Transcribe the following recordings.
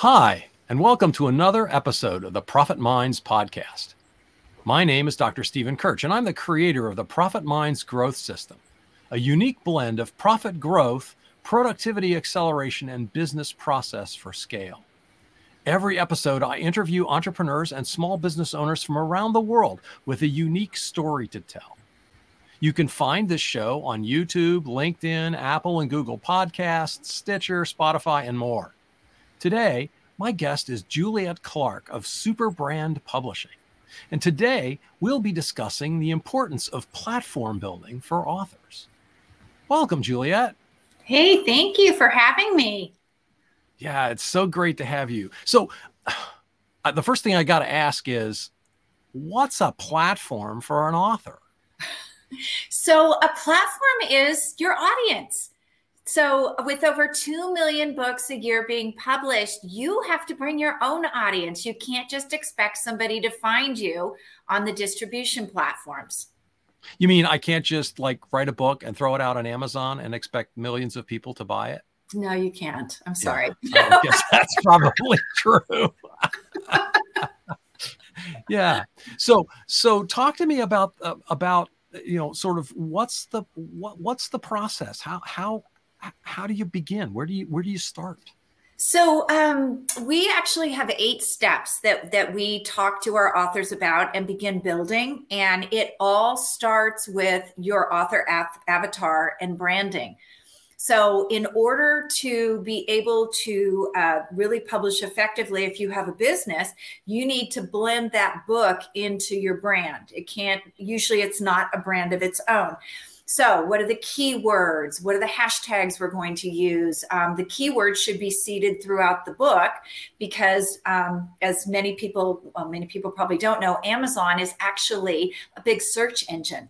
Hi, and welcome to another episode of the Profit Minds podcast. My name is Dr. Steven Kirch, and I'm the creator of the Profit Minds Growth System, a unique blend of profit growth, productivity acceleration, and business process for scale. Every episode, I interview entrepreneurs and small business owners from around the world with a unique story to tell. You can find this show on YouTube, LinkedIn, Apple and Google Podcasts, Stitcher, Spotify, and more. Today, my guest is Juliet Clark of Superbrand Publishing. And today, we'll be discussing the importance of platform building for authors. Welcome, Juliet. Hey, thank you for having me. Yeah, it's so great to have you. So, uh, the first thing I got to ask is what's a platform for an author? So, a platform is your audience. So, with over 2 million books a year being published, you have to bring your own audience. You can't just expect somebody to find you on the distribution platforms. You mean I can't just like write a book and throw it out on Amazon and expect millions of people to buy it? No, you can't. I'm sorry. Yeah, I guess that's probably true. yeah. So so talk to me about uh, about you know sort of what's the what what's the process? How how how do you begin? Where do you where do you start? So um, we actually have eight steps that that we talk to our authors about and begin building, and it all starts with your author av- avatar and branding. So, in order to be able to uh, really publish effectively, if you have a business, you need to blend that book into your brand. It can't, usually, it's not a brand of its own. So, what are the keywords? What are the hashtags we're going to use? Um, the keywords should be seeded throughout the book because, um, as many people, well, many people probably don't know, Amazon is actually a big search engine.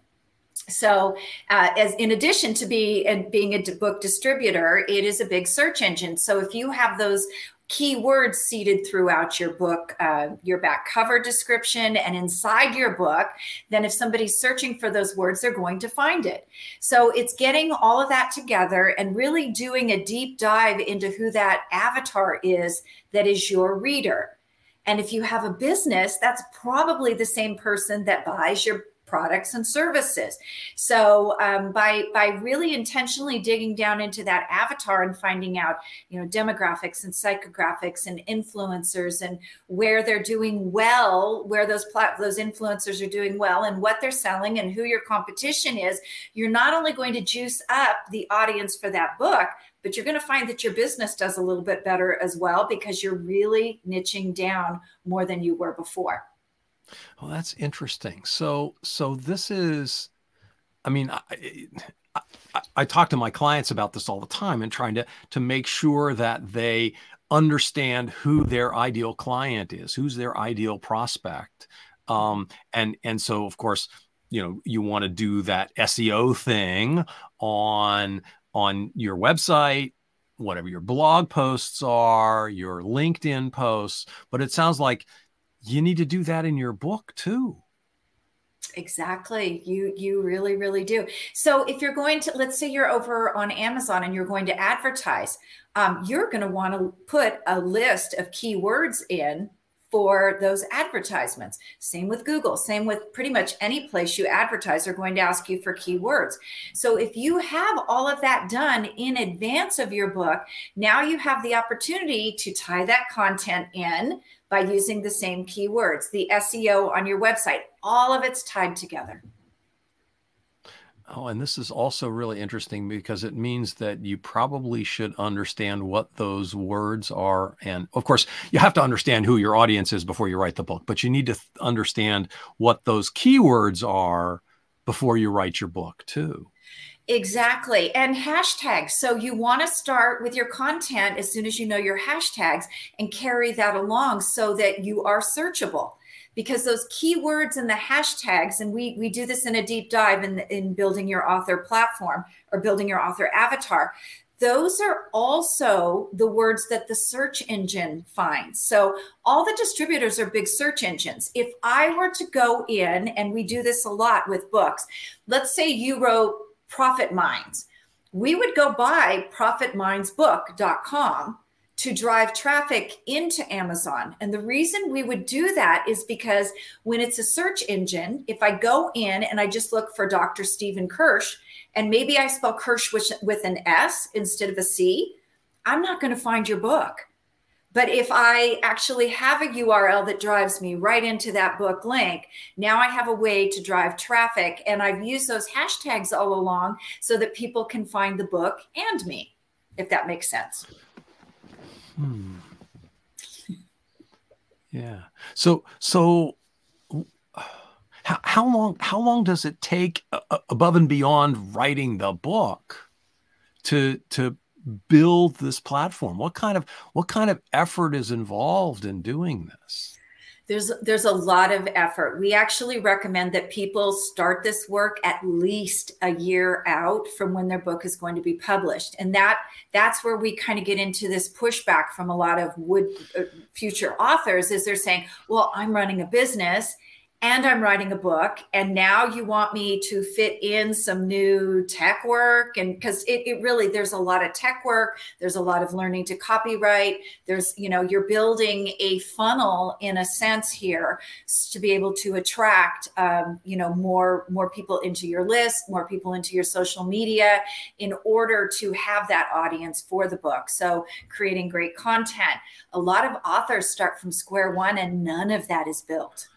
So, uh, as in addition to be and being a book distributor, it is a big search engine. So, if you have those keywords seeded throughout your book, uh, your back cover description, and inside your book, then if somebody's searching for those words, they're going to find it. So it's getting all of that together and really doing a deep dive into who that avatar is that is your reader. And if you have a business, that's probably the same person that buys your products and services. So um, by by really intentionally digging down into that avatar and finding out, you know, demographics and psychographics and influencers and where they're doing well, where those plat- those influencers are doing well, and what they're selling and who your competition is, you're not only going to juice up the audience for that book, but you're going to find that your business does a little bit better as well because you're really niching down more than you were before. Well, that's interesting. So, so this is, I mean, I, I, I, talk to my clients about this all the time and trying to to make sure that they understand who their ideal client is, who's their ideal prospect, um, and and so of course, you know, you want to do that SEO thing on on your website whatever your blog posts are, your LinkedIn posts, but it sounds like you need to do that in your book too. Exactly. You you really really do. So if you're going to let's say you're over on amazon and you're going to advertise um, you're going to want to put a list of keywords in for those advertisements. Same with Google, same with pretty much any place you advertise, are going to ask you for keywords. So if you have all of that done in advance of your book, now you have the opportunity to tie that content in by using the same keywords, the SEO on your website, all of it's tied together. Oh, and this is also really interesting because it means that you probably should understand what those words are. And of course, you have to understand who your audience is before you write the book, but you need to th- understand what those keywords are before you write your book, too. Exactly. And hashtags. So you want to start with your content as soon as you know your hashtags and carry that along so that you are searchable. Because those keywords and the hashtags, and we we do this in a deep dive in, in building your author platform or building your author avatar. Those are also the words that the search engine finds. So all the distributors are big search engines. If I were to go in, and we do this a lot with books, let's say you wrote Profit Minds. We would go buy profitmindsbook.com to drive traffic into Amazon. And the reason we would do that is because when it's a search engine, if I go in and I just look for Dr. Steven Kirsch, and maybe I spell Kirsch with, with an S instead of a C, I'm not going to find your book. But if I actually have a URL that drives me right into that book link, now I have a way to drive traffic. And I've used those hashtags all along so that people can find the book and me, if that makes sense. Hmm. Yeah. So, so how, how long, how long does it take uh, above and beyond writing the book to, to build this platform? What kind of what kind of effort is involved in doing this? There's there's a lot of effort. We actually recommend that people start this work at least a year out from when their book is going to be published. And that that's where we kind of get into this pushback from a lot of would uh, future authors is they're saying, "Well, I'm running a business and I'm writing a book. And now you want me to fit in some new tech work. And because it, it, really, there's a lot of tech work, there's a lot of learning to copyright. There's, you know, you're building a funnel in a sense here to be able to attract, um, you know, more, more people into your list, more people into your social media in order to have that audience for the book. So creating great content. A lot of authors start from square one and none of that is built.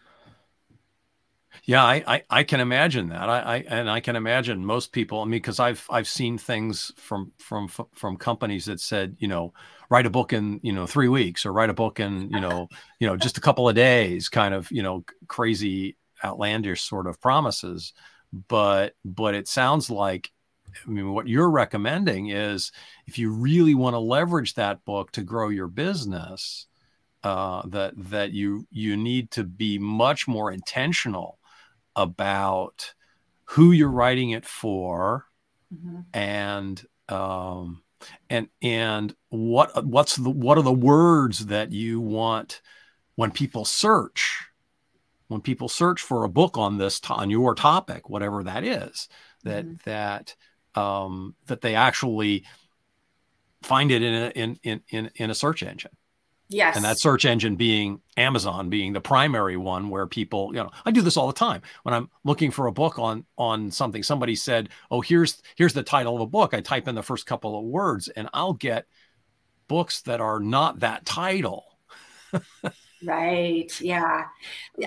Yeah, I, I, I, can imagine that. I, I, and I can imagine most people. I mean, because I've I've seen things from from from companies that said, you know, write a book in you know three weeks or write a book in you know you know just a couple of days, kind of you know crazy outlandish sort of promises. But but it sounds like I mean, what you're recommending is if you really want to leverage that book to grow your business, uh, that that you you need to be much more intentional about who you're writing it for mm-hmm. and um, and and what what's the what are the words that you want when people search when people search for a book on this on your topic whatever that is that mm-hmm. that um, that they actually find it in a in in in, in a search engine Yes. And that search engine being Amazon being the primary one where people, you know, I do this all the time. When I'm looking for a book on on something, somebody said, "Oh, here's here's the title of a book." I type in the first couple of words and I'll get books that are not that title. Right. Yeah.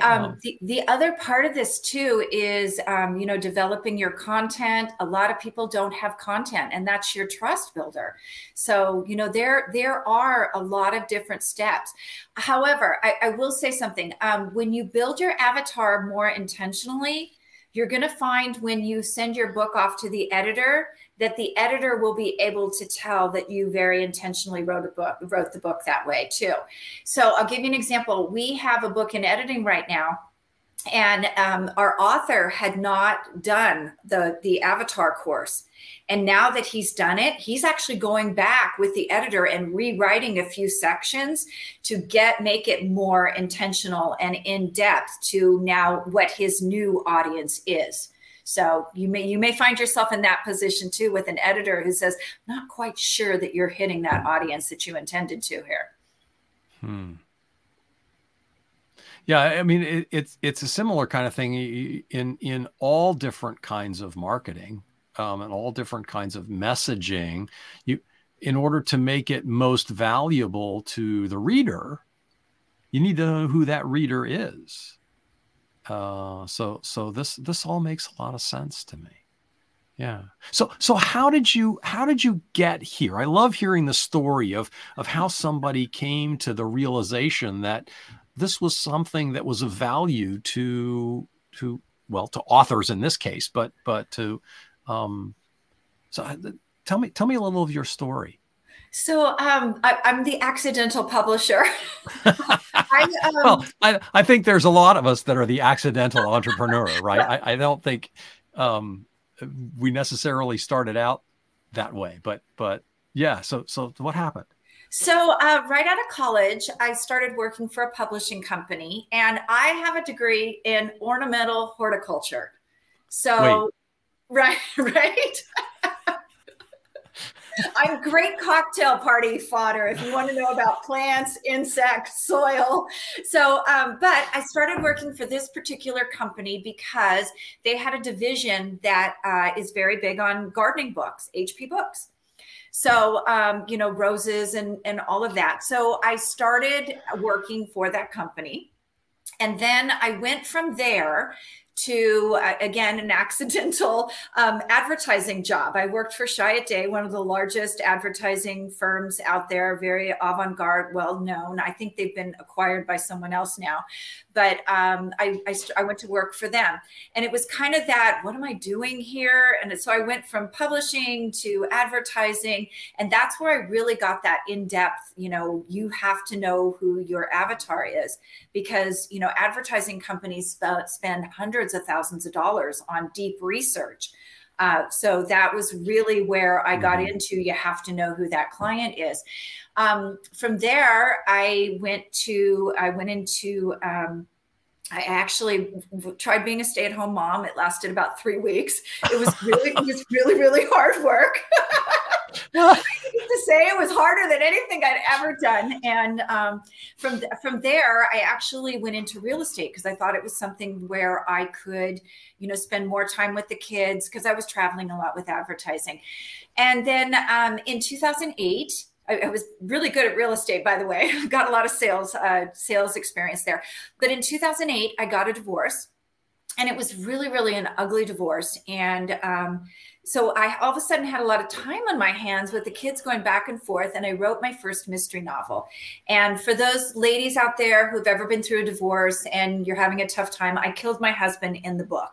Um, the, the other part of this too is, um, you know, developing your content. A lot of people don't have content and that's your trust builder. So, you know, there, there are a lot of different steps. However, I, I will say something. Um, when you build your avatar more intentionally, you're going to find when you send your book off to the editor that the editor will be able to tell that you very intentionally wrote a book wrote the book that way too. So i'll give you an example. We have a book in editing right now and um, our author had not done the the avatar course. And now that he's done it he's actually going back with the editor and rewriting a few sections to get make it more intentional and in depth to now what his new audience is so you may you may find yourself in that position too with an editor who says, "Not quite sure that you're hitting that audience that you intended to here." Hmm. Yeah, I mean it, it's it's a similar kind of thing in in all different kinds of marketing um, and all different kinds of messaging. You, in order to make it most valuable to the reader, you need to know who that reader is. Uh, so so this this all makes a lot of sense to me. Yeah. So so how did you how did you get here? I love hearing the story of of how somebody came to the realization that this was something that was of value to to well to authors in this case, but but to um so uh, tell me tell me a little of your story. So um, I, am the accidental publisher. I, um, well, I, I, think there's a lot of us that are the accidental entrepreneur, right? I, I, don't think um, we necessarily started out that way, but but yeah. So so what happened? So, uh, right out of college, I started working for a publishing company, and I have a degree in ornamental horticulture. So, Wait. right, right. I'm great cocktail party fodder if you want to know about plants, insects, soil. So, um, but I started working for this particular company because they had a division that uh, is very big on gardening books, HP Books. So, um, you know, roses and, and all of that. So I started working for that company. And then I went from there to uh, again an accidental um, advertising job. I worked for Chiat one of the largest advertising firms out there, very avant-garde, well known. I think they've been acquired by someone else now, but um, I, I, I went to work for them, and it was kind of that. What am I doing here? And so I went from publishing to advertising, and that's where I really got that in-depth. You know, you have to know who your avatar is because you know advertising companies sp- spend hundreds hundreds of thousands of dollars on deep research. Uh, so that was really where I got mm-hmm. into. You have to know who that client is. Um, from there, I went to I went into um, I actually tried being a stay-at-home mom. It lasted about three weeks. It was really, it was really, really hard work. to say it was harder than anything I'd ever done. And um, from from there, I actually went into real estate because I thought it was something where I could, you know, spend more time with the kids because I was traveling a lot with advertising. And then um, in 2008. I, I was really good at real estate, by the way. got a lot of sales uh, sales experience there. But in 2008, I got a divorce, and it was really, really an ugly divorce. And um, so I all of a sudden had a lot of time on my hands with the kids going back and forth, and I wrote my first mystery novel. And for those ladies out there who've ever been through a divorce and you're having a tough time, I killed my husband in the book.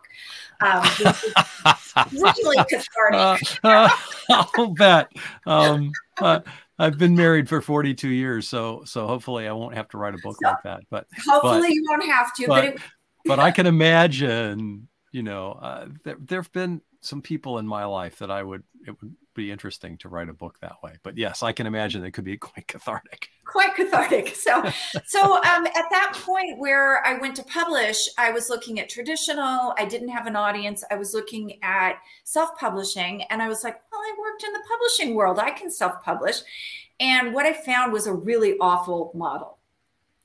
Um, really cathartic. Uh, uh, I'll bet. Um, uh, I've been married for 42 years, so so hopefully I won't have to write a book so, like that. But hopefully but, you won't have to. But, but, it, but I can imagine, you know, uh, there there've been some people in my life that I would it would be interesting to write a book that way. But yes, I can imagine it could be quite cathartic. Quite cathartic. So so um, at that point where I went to publish, I was looking at traditional. I didn't have an audience. I was looking at self-publishing, and I was like, well, I worked in the publishing world. I can self-publish. And what I found was a really awful model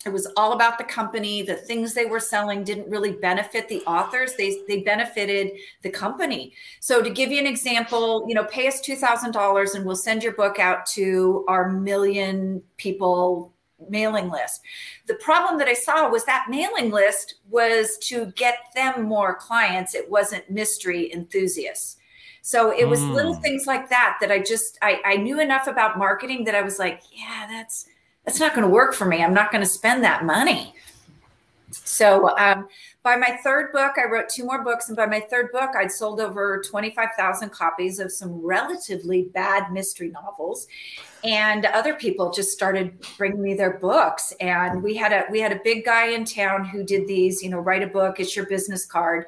it was all about the company. The things they were selling didn't really benefit the authors. They they benefited the company. So to give you an example you know pay us $2000 and we'll send your book out to our million people mailing list. The problem that i saw was that mailing list was to get them more clients. It wasn't mystery enthusiasts. So it was mm. little things like that that i just I, I knew enough about marketing that i was like yeah that's that's not going to work for me. I'm not going to spend that money. So, um, by my third book, I wrote two more books. And by my third book, I'd sold over 25,000 copies of some relatively bad mystery novels. And other people just started bringing me their books. And we had a, we had a big guy in town who did these, you know, write a book, it's your business card.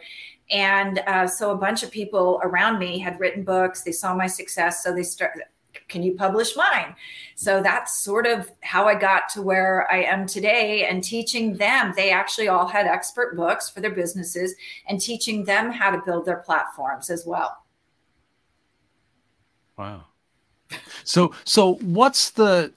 And uh, so a bunch of people around me had written books. They saw my success. So they started, can you publish mine? So that's sort of how I got to where I am today and teaching them. They actually all had expert books for their businesses and teaching them how to build their platforms as well. Wow. So so what's the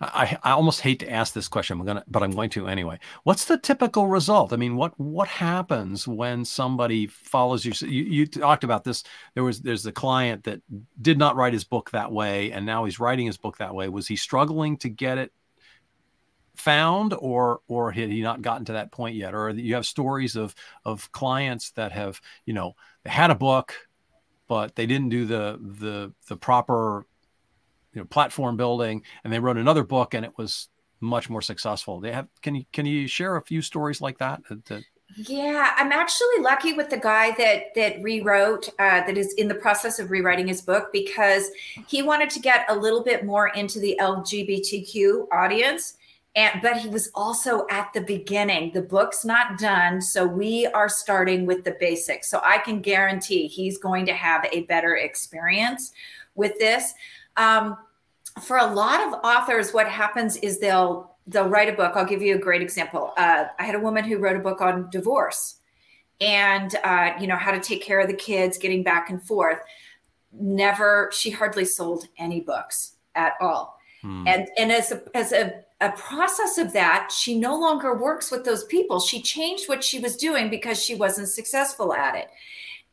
I, I almost hate to ask this question, I'm gonna, but I'm going to anyway. What's the typical result? I mean, what what happens when somebody follows you? You, you talked about this. There was there's a client that did not write his book that way, and now he's writing his book that way. Was he struggling to get it found, or or had he not gotten to that point yet? Or you have stories of of clients that have you know they had a book, but they didn't do the the the proper you know platform building and they wrote another book and it was much more successful they have can you can you share a few stories like that, that yeah, I'm actually lucky with the guy that that rewrote uh, that is in the process of rewriting his book because he wanted to get a little bit more into the LGBTQ audience, and but he was also at the beginning. The book's not done, so we are starting with the basics. So I can guarantee he's going to have a better experience with this. Um, for a lot of authors, what happens is they'll they'll write a book. I'll give you a great example. Uh, I had a woman who wrote a book on divorce and uh, you know how to take care of the kids, getting back and forth. never, she hardly sold any books at all. Hmm. And and as a as a, a process of that, she no longer works with those people. She changed what she was doing because she wasn't successful at it.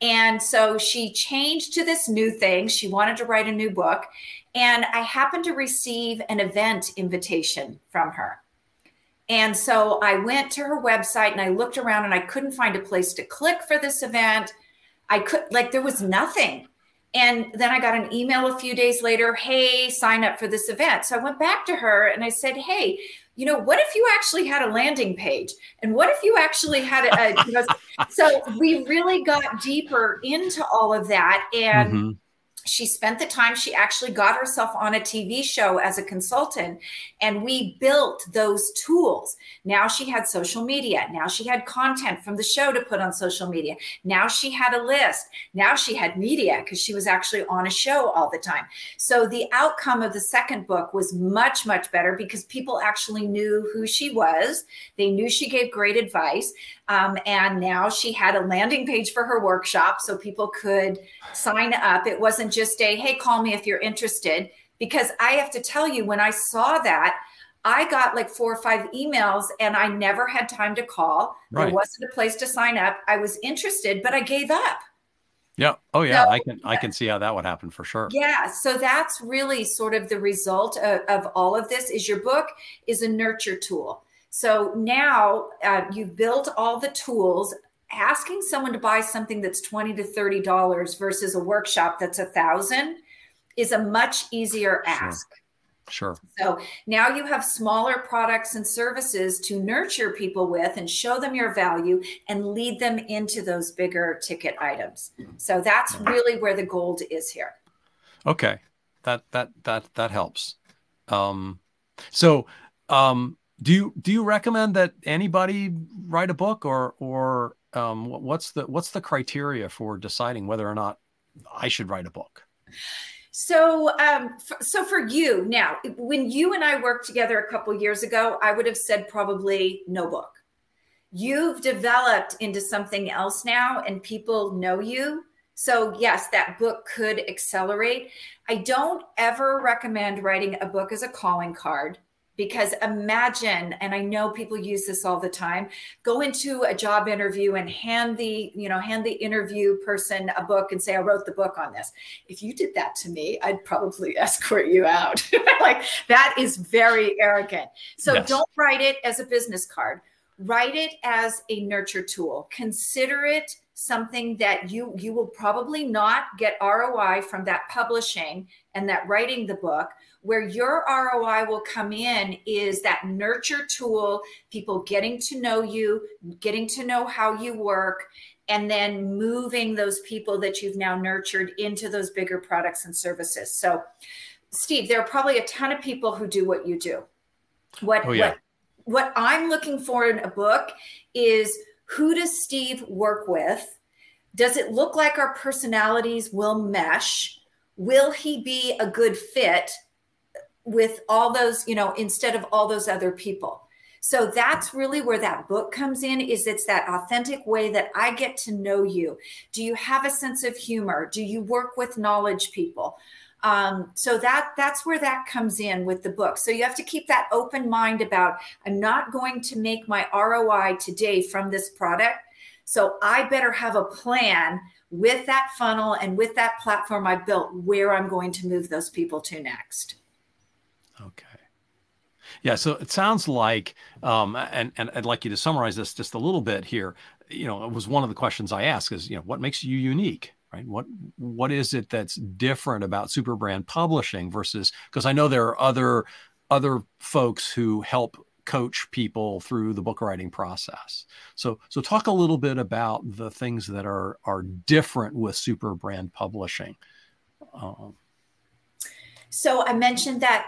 And so she changed to this new thing. She wanted to write a new book. And I happened to receive an event invitation from her. And so I went to her website and I looked around and I couldn't find a place to click for this event. I could, like, there was nothing. And then I got an email a few days later, hey, sign up for this event. So I went back to her and I said, hey, you know, what if you actually had a landing page? And what if you actually had a, a you know, so we really got deeper into all of that. And mm-hmm she spent the time she actually got herself on a tv show as a consultant and we built those tools. Now she had social media. Now she had content from the show to put on social media. Now she had a list. Now she had media because she was actually on a show all the time. So the outcome of the second book was much much better because people actually knew who she was. They knew she gave great advice um, and now she had a landing page for her workshop so people could sign up. It wasn't just a, hey, call me if you're interested. Because I have to tell you, when I saw that, I got like four or five emails and I never had time to call. Right. There wasn't a place to sign up. I was interested, but I gave up. Yeah. Oh yeah. So, I can I can see how that would happen for sure. Yeah. So that's really sort of the result of, of all of this is your book is a nurture tool. So now uh, you've built all the tools. Asking someone to buy something that's twenty to thirty dollars versus a workshop that's a thousand is a much easier ask. Sure. So now you have smaller products and services to nurture people with and show them your value and lead them into those bigger ticket items. So that's really where the gold is here. Okay. That that that that helps. Um so um do you do you recommend that anybody write a book or or um, what's the what's the criteria for deciding whether or not I should write a book? So, um, f- so for you now, when you and I worked together a couple years ago, I would have said probably no book. You've developed into something else now, and people know you. So, yes, that book could accelerate. I don't ever recommend writing a book as a calling card because imagine and i know people use this all the time go into a job interview and hand the you know hand the interview person a book and say i wrote the book on this. If you did that to me i'd probably escort you out. Like that is very arrogant. So yes. don't write it as a business card. Write it as a nurture tool. Consider it something that you you will probably not get roi from that publishing and that writing the book where your ROI will come in is that nurture tool, people getting to know you, getting to know how you work, and then moving those people that you've now nurtured into those bigger products and services. So, Steve, there are probably a ton of people who do what you do. What, oh, yeah. what, what I'm looking for in a book is who does Steve work with? Does it look like our personalities will mesh? Will he be a good fit? With all those, you know, instead of all those other people. So that's really where that book comes in is it's that authentic way that I get to know you. Do you have a sense of humor? Do you work with knowledge people? Um, so that that's where that comes in with the book. So you have to keep that open mind about I'm not going to make my ROI today from this product. So I better have a plan with that funnel and with that platform I built where I'm going to move those people to next. Okay. Yeah, so it sounds like, um, and and I'd like you to summarize this just a little bit here. You know, it was one of the questions I asked is, you know, what makes you unique, right? What what is it that's different about Superbrand Publishing versus because I know there are other other folks who help coach people through the book writing process. So so talk a little bit about the things that are are different with Superbrand Publishing. Um, so I mentioned that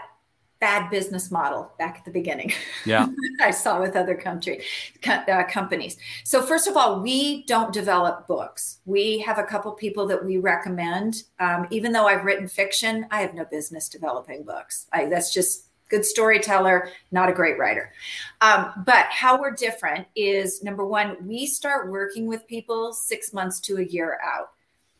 bad business model back at the beginning. Yeah. I saw with other country uh, companies. So first of all, we don't develop books. We have a couple people that we recommend. Um, even though I've written fiction, I have no business developing books. I, that's just good storyteller, not a great writer. Um, but how we're different is number one, we start working with people six months to a year out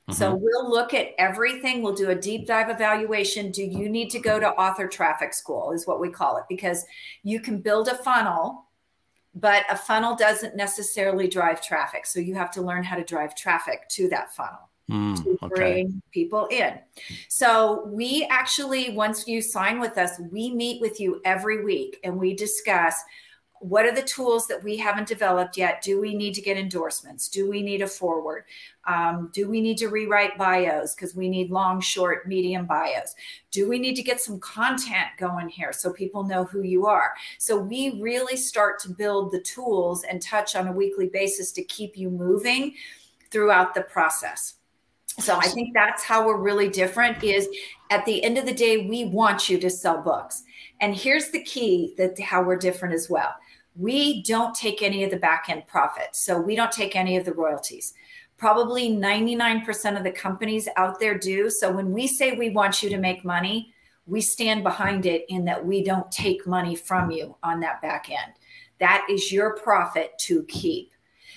Mm-hmm. So we'll look at everything. We'll do a deep dive evaluation. Do you need to go to author traffic school, is what we call it, because you can build a funnel, but a funnel doesn't necessarily drive traffic. So you have to learn how to drive traffic to that funnel. Mm, to bring okay. people in. So we actually, once you sign with us, we meet with you every week and we discuss what are the tools that we haven't developed yet? Do we need to get endorsements? Do we need a foreword? Um, do we need to rewrite bios because we need long, short, medium bios? Do we need to get some content going here so people know who you are? So we really start to build the tools and touch on a weekly basis to keep you moving throughout the process. So I think that's how we're really different is at the end of the day, we want you to sell books. And here's the key that how we're different as well we don't take any of the back end profit. So we don't take any of the royalties. Probably 99% of the companies out there do. So when we say we want you to make money, we stand behind it in that we don't take money from you on that back end. That is your profit to keep.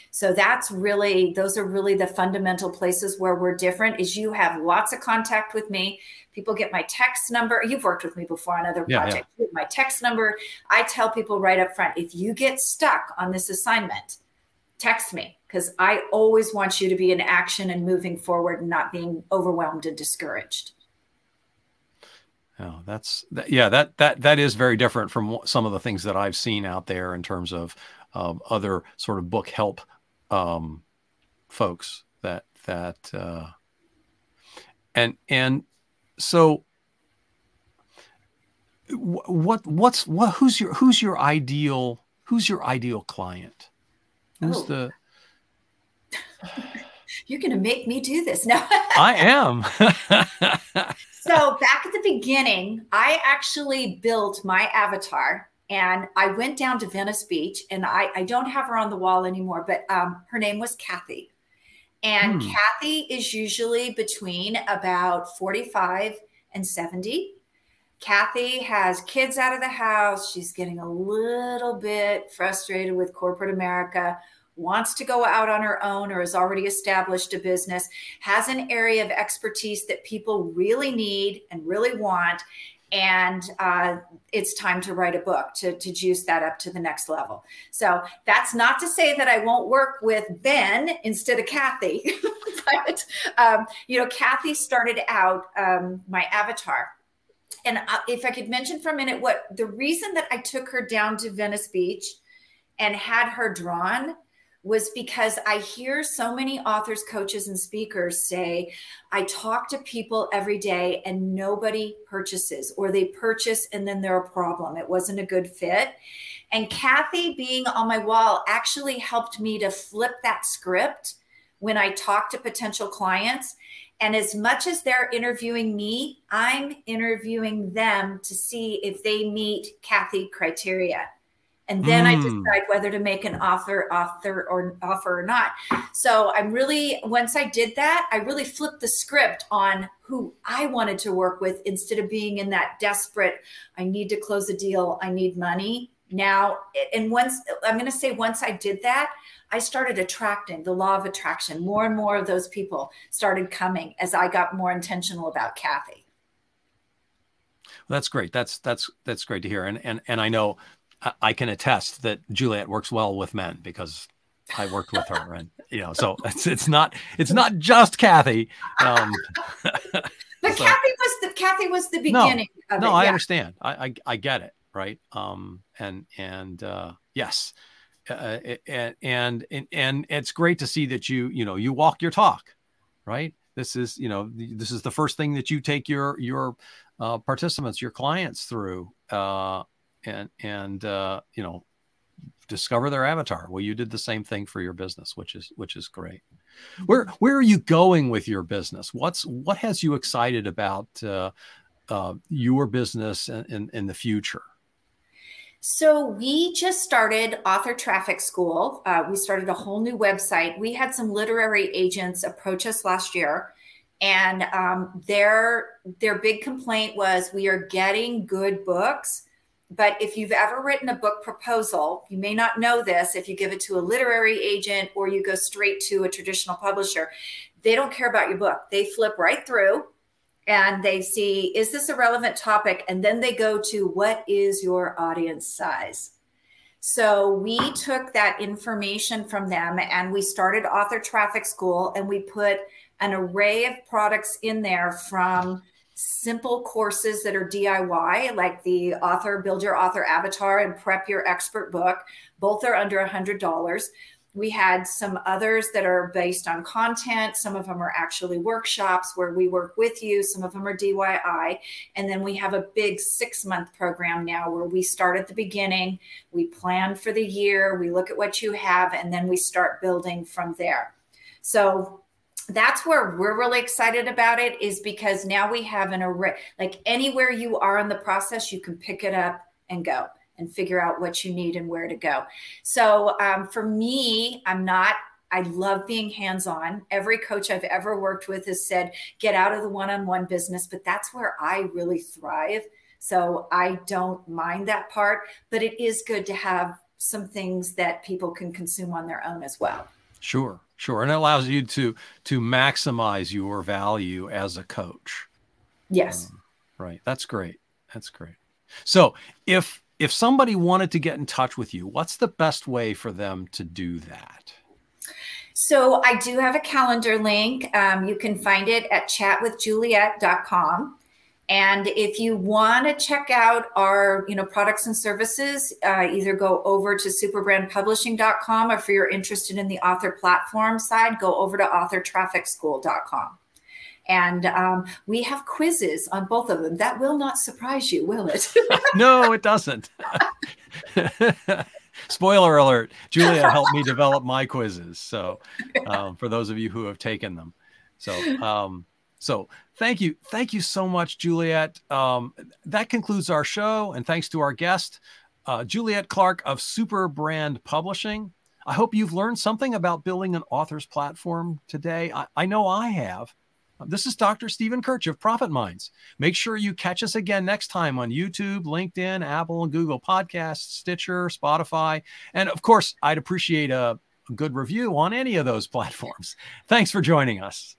So that's really, those are really the fundamental places where we're different is you have lots of contact with me. People get my text number. You've worked with me before on other yeah, projects. Yeah. My text number. I tell people right up front, if you get stuck on this assignment, text me because I always want you to be in action and moving forward and not being overwhelmed and discouraged. Oh, that's that, yeah, that that that is very different from some of the things that I've seen out there in terms of um, other sort of book help um, folks that that uh, and and so what what's what who's your who's your ideal who's your ideal client who's oh. the you're going to make me do this now i am so back at the beginning i actually built my avatar and I went down to Venice Beach, and I, I don't have her on the wall anymore, but um, her name was Kathy. And hmm. Kathy is usually between about 45 and 70. Kathy has kids out of the house. She's getting a little bit frustrated with corporate America, wants to go out on her own or has already established a business, has an area of expertise that people really need and really want and uh, it's time to write a book to, to juice that up to the next level. So that's not to say that I won't work with Ben instead of Kathy, but um, you know, Kathy started out um, my avatar. And uh, if I could mention for a minute what the reason that I took her down to Venice Beach and had her drawn was because I hear so many authors, coaches, and speakers say, I talk to people every day and nobody purchases, or they purchase and then they're a problem. It wasn't a good fit. And Kathy being on my wall actually helped me to flip that script when I talk to potential clients. And as much as they're interviewing me, I'm interviewing them to see if they meet Kathy criteria and then mm. I decide whether to make an offer, author or offer or not. So I'm really once I did that, I really flipped the script on who I wanted to work with instead of being in that desperate. I need to close a deal. I need money now. And once I'm going to say once I did that, I started attracting the law of attraction. More and more of those people started coming as I got more intentional about Kathy. Well, that's great. That's that's that's great to hear. And and and I know I can attest that Juliet works well with men because I worked with her, and you know, so it's it's not it's not just Kathy. Um, but so, Kathy was the Kathy was the beginning. No, no, it, I understand. I, I, I get it, right? Um, and and uh, yes, uh, and, and and and it's great to see that you you know you walk your talk, right? This is you know this is the first thing that you take your your uh, participants, your clients through. Uh, and and uh, you know discover their avatar. Well, you did the same thing for your business, which is which is great. Where where are you going with your business? What's what has you excited about uh, uh, your business in, in, the future? So we just started Author Traffic School. Uh, we started a whole new website. We had some literary agents approach us last year, and um, their their big complaint was we are getting good books but if you've ever written a book proposal, you may not know this if you give it to a literary agent or you go straight to a traditional publisher. they don't care about your book. They flip right through and they see, is this a relevant topic? And then they go to, what is your audience size? So we took that information from them and we started Author Traffic School and we put an array of products in there from simple courses that are DIY, like the author build your author avatar and prep your expert book. Both are under a hundred dollars. We had some others that are based on content. Some of them are actually workshops where we work with you. Some of them are DIY. And then we have a big six month program now where we start at the beginning, we plan for the year, we look at what you have, and then we start building from there. So that's where we're really excited about it is because now we have an array like anywhere you are in the process you can pick it up and go and figure out what you need and where to go so um, for me i'm not I love being hands on. Every coach I've ever worked with has said, get out of the one on one business, but that's where I really thrive. So I don't mind that part, but it is good to have some things that people can consume on their own as well. Sure. Sure, and it allows you to to maximize your value as a coach. Yes. Um, right. That's great. That's great. So, if if somebody wanted to get in touch with you, what's the best way for them to do that? So, I do have a calendar link. Um, you can find it at chatwithjuliet.com. And if you want to check out our, you know, products and services, uh, either go over to superbrandpublishing.com or if you're interested in the author platform side, go over to authortrafficschool.com. And um, we have quizzes on both of them. That will not surprise you, will it? no, it doesn't. Spoiler alert Julia helped me develop my quizzes. So, um, for those of you who have taken them. So, um, so thank you. Thank you so much, Juliet. Um, that concludes our show. And thanks to our guest, uh, Juliet Clark of Super Brand Publishing. I hope you've learned something about building an author's platform today. I, I know I have. This is Dr. Steven Kirch of Profit Minds. Make sure you catch us again next time on YouTube, LinkedIn, Apple, and Google Podcasts, Stitcher, Spotify. And of course, I'd appreciate a, a good review on any of those platforms. Thanks for joining us.